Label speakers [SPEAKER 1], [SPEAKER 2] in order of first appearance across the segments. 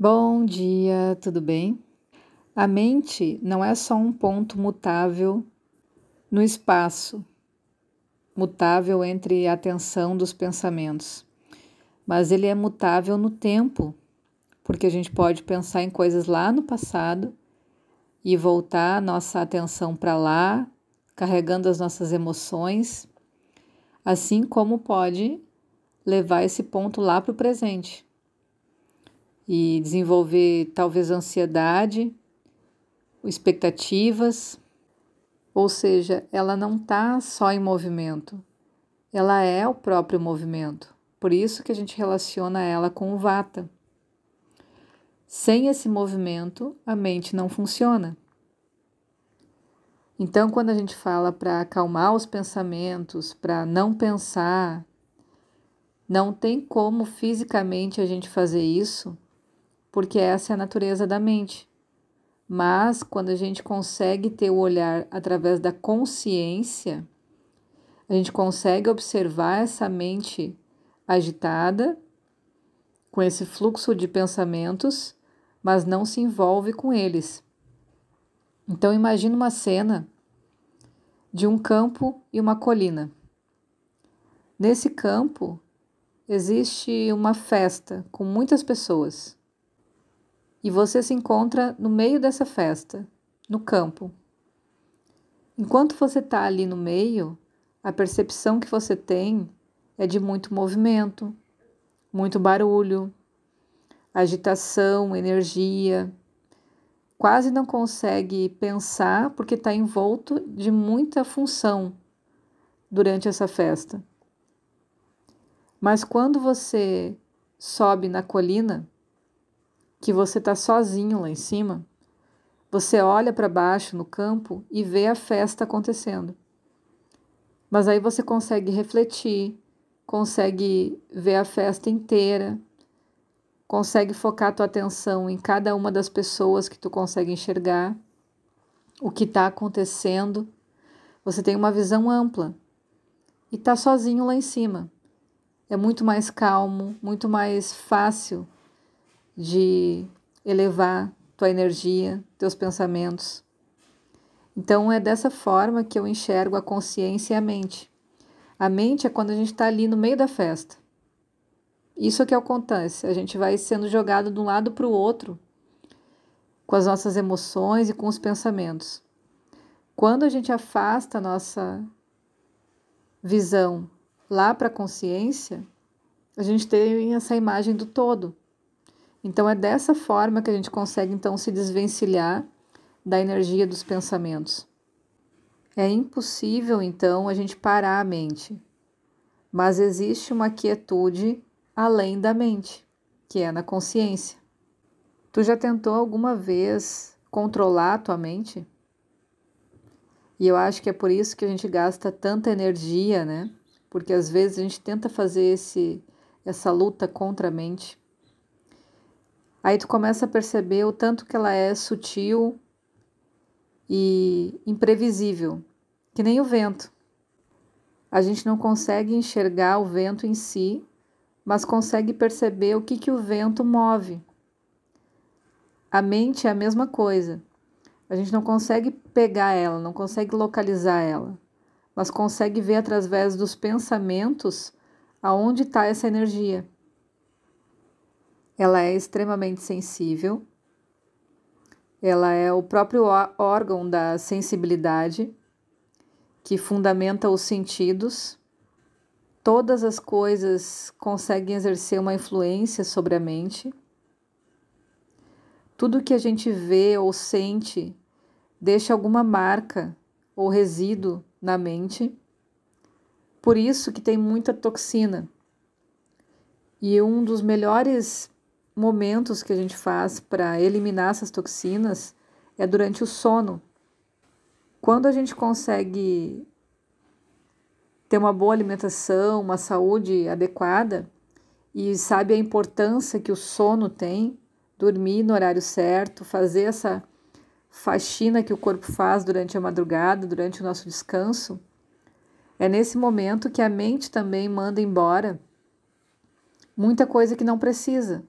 [SPEAKER 1] Bom dia, tudo bem? A mente não é só um ponto mutável no espaço, mutável entre a atenção dos pensamentos, mas ele é mutável no tempo, porque a gente pode pensar em coisas lá no passado e voltar a nossa atenção para lá, carregando as nossas emoções, assim como pode levar esse ponto lá para o presente e desenvolver talvez ansiedade, expectativas, ou seja, ela não está só em movimento, ela é o próprio movimento. Por isso que a gente relaciona ela com o vata. Sem esse movimento, a mente não funciona. Então, quando a gente fala para acalmar os pensamentos, para não pensar, não tem como fisicamente a gente fazer isso, porque essa é a natureza da mente. Mas quando a gente consegue ter o olhar através da consciência, a gente consegue observar essa mente agitada, com esse fluxo de pensamentos, mas não se envolve com eles. Então imagine uma cena de um campo e uma colina. Nesse campo existe uma festa com muitas pessoas. E você se encontra no meio dessa festa, no campo. Enquanto você está ali no meio, a percepção que você tem é de muito movimento, muito barulho, agitação, energia, quase não consegue pensar porque está envolto de muita função durante essa festa. Mas quando você sobe na colina, que você está sozinho lá em cima, você olha para baixo no campo e vê a festa acontecendo. Mas aí você consegue refletir, consegue ver a festa inteira, consegue focar a tua atenção em cada uma das pessoas que tu consegue enxergar, o que está acontecendo. Você tem uma visão ampla e está sozinho lá em cima. É muito mais calmo, muito mais fácil de elevar tua energia, teus pensamentos. Então é dessa forma que eu enxergo a consciência e a mente. A mente é quando a gente está ali no meio da festa. Isso é que acontece. A gente vai sendo jogado de um lado para o outro com as nossas emoções e com os pensamentos. Quando a gente afasta a nossa visão lá para a consciência, a gente tem essa imagem do todo. Então é dessa forma que a gente consegue então se desvencilhar da energia dos pensamentos. É impossível então a gente parar a mente, mas existe uma quietude além da mente, que é na consciência. Tu já tentou alguma vez controlar a tua mente? E eu acho que é por isso que a gente gasta tanta energia, né? Porque às vezes a gente tenta fazer esse, essa luta contra a mente. Aí tu começa a perceber o tanto que ela é sutil e imprevisível, que nem o vento. A gente não consegue enxergar o vento em si, mas consegue perceber o que, que o vento move. A mente é a mesma coisa. A gente não consegue pegar ela, não consegue localizar ela, mas consegue ver através dos pensamentos aonde está essa energia. Ela é extremamente sensível, ela é o próprio órgão da sensibilidade que fundamenta os sentidos todas as coisas conseguem exercer uma influência sobre a mente. Tudo que a gente vê ou sente deixa alguma marca ou resíduo na mente. Por isso que tem muita toxina. E um dos melhores momentos que a gente faz para eliminar essas toxinas é durante o sono. Quando a gente consegue ter uma boa alimentação, uma saúde adequada e sabe a importância que o sono tem, dormir no horário certo, fazer essa faxina que o corpo faz durante a madrugada, durante o nosso descanso, é nesse momento que a mente também manda embora muita coisa que não precisa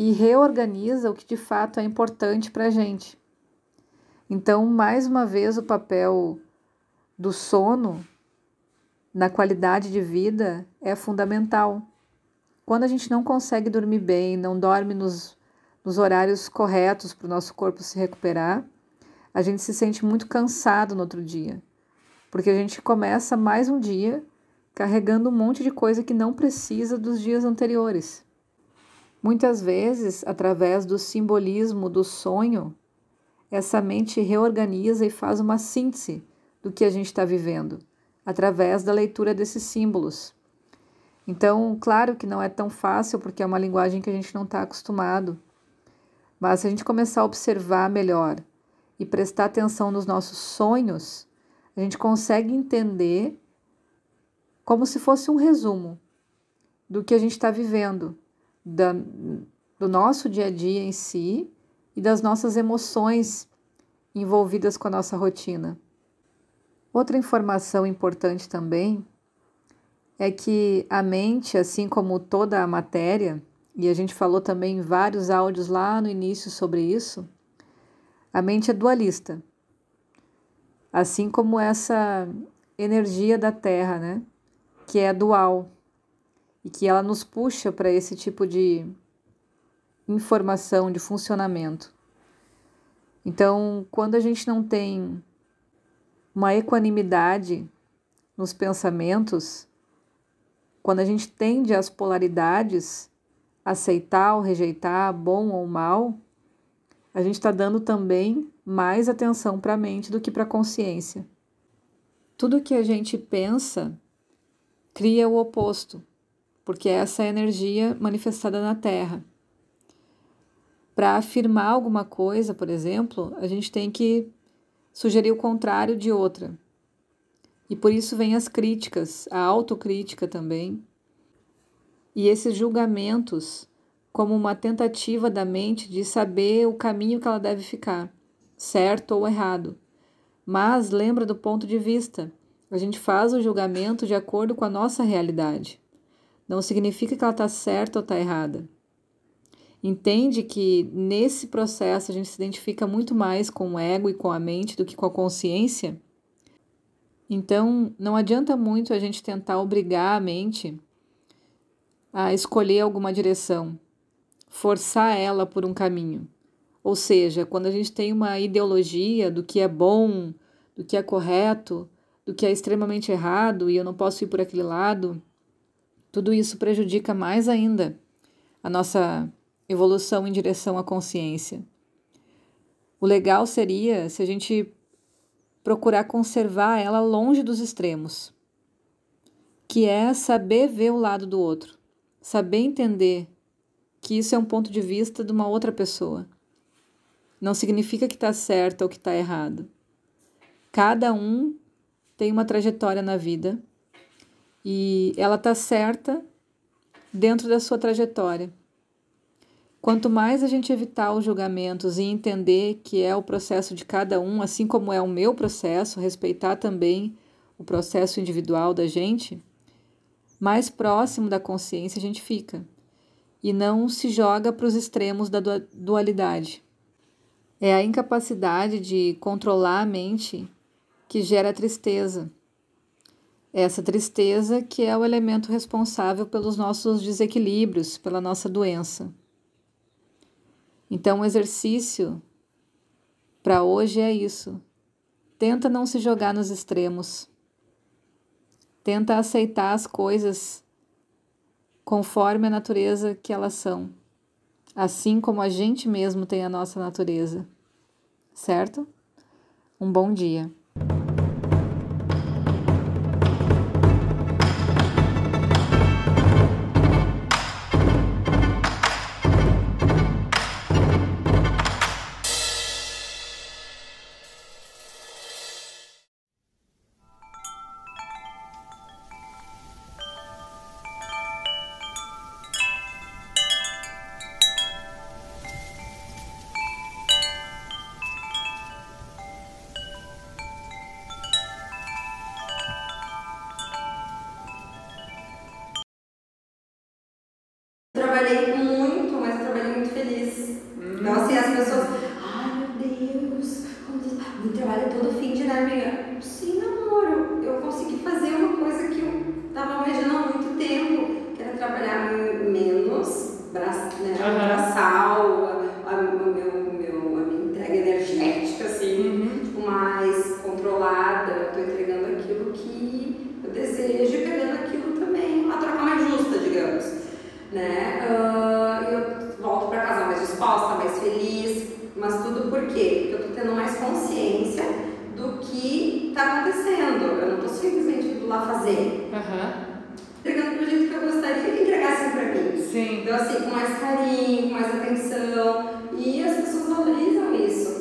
[SPEAKER 1] e reorganiza o que de fato é importante para a gente. Então, mais uma vez, o papel do sono na qualidade de vida é fundamental. Quando a gente não consegue dormir bem, não dorme nos, nos horários corretos para o nosso corpo se recuperar, a gente se sente muito cansado no outro dia, porque a gente começa mais um dia carregando um monte de coisa que não precisa dos dias anteriores. Muitas vezes, através do simbolismo do sonho, essa mente reorganiza e faz uma síntese do que a gente está vivendo, através da leitura desses símbolos. Então, claro que não é tão fácil, porque é uma linguagem que a gente não está acostumado. Mas se a gente começar a observar melhor e prestar atenção nos nossos sonhos, a gente consegue entender como se fosse um resumo do que a gente está vivendo, da, do nosso dia a dia em si e das nossas emoções envolvidas com a nossa rotina. Outra informação importante também é que a mente, assim como toda a matéria, e a gente falou também em vários áudios lá no início sobre isso, a mente é dualista. Assim como essa energia da Terra, né? que é dual e que ela nos puxa para esse tipo de informação, de funcionamento. Então, quando a gente não tem uma equanimidade nos pensamentos, quando a gente tende às polaridades, aceitar ou rejeitar, bom ou mal, a gente está dando também mais atenção para a mente do que para a consciência. Tudo que a gente pensa cria o oposto, porque essa é a energia manifestada na Terra. Para afirmar alguma coisa, por exemplo, a gente tem que sugerir o contrário de outra. E por isso vem as críticas, a autocrítica também. E esses julgamentos como uma tentativa da mente de saber o caminho que ela deve ficar, certo ou errado. Mas lembra do ponto de vista. A gente faz o julgamento de acordo com a nossa realidade. Não significa que ela está certa ou está errada. Entende que nesse processo a gente se identifica muito mais com o ego e com a mente do que com a consciência? Então, não adianta muito a gente tentar obrigar a mente a escolher alguma direção, forçar ela por um caminho. Ou seja, quando a gente tem uma ideologia do que é bom, do que é correto, do que é extremamente errado e eu não posso ir por aquele lado, tudo isso prejudica mais ainda a nossa evolução em direção à consciência. O legal seria se a gente procurar conservar ela longe dos extremos, que é saber ver o lado do outro, saber entender que isso é um ponto de vista de uma outra pessoa. Não significa que está certo ou que está errado. Cada um tem uma trajetória na vida e ela está certa dentro da sua trajetória. Quanto mais a gente evitar os julgamentos e entender que é o processo de cada um, assim como é o meu processo, respeitar também o processo individual da gente, mais próximo da consciência a gente fica e não se joga para os extremos da dualidade. É a incapacidade de controlar a mente que gera tristeza. Essa tristeza que é o elemento responsável pelos nossos desequilíbrios, pela nossa doença. Então, o exercício para hoje é isso. Tenta não se jogar nos extremos. Tenta aceitar as coisas conforme a natureza que elas são, assim como a gente mesmo tem a nossa natureza. Certo? Um bom dia.
[SPEAKER 2] mas tudo por quê? Porque eu estou tendo mais consciência do que está acontecendo. Eu não estou simplesmente indo lá fazer. Uhum. Entregando do jeito que eu gostaria que entregassem para mim.
[SPEAKER 1] Sim.
[SPEAKER 2] Então, assim, com mais carinho, com mais atenção. E as pessoas valorizam isso.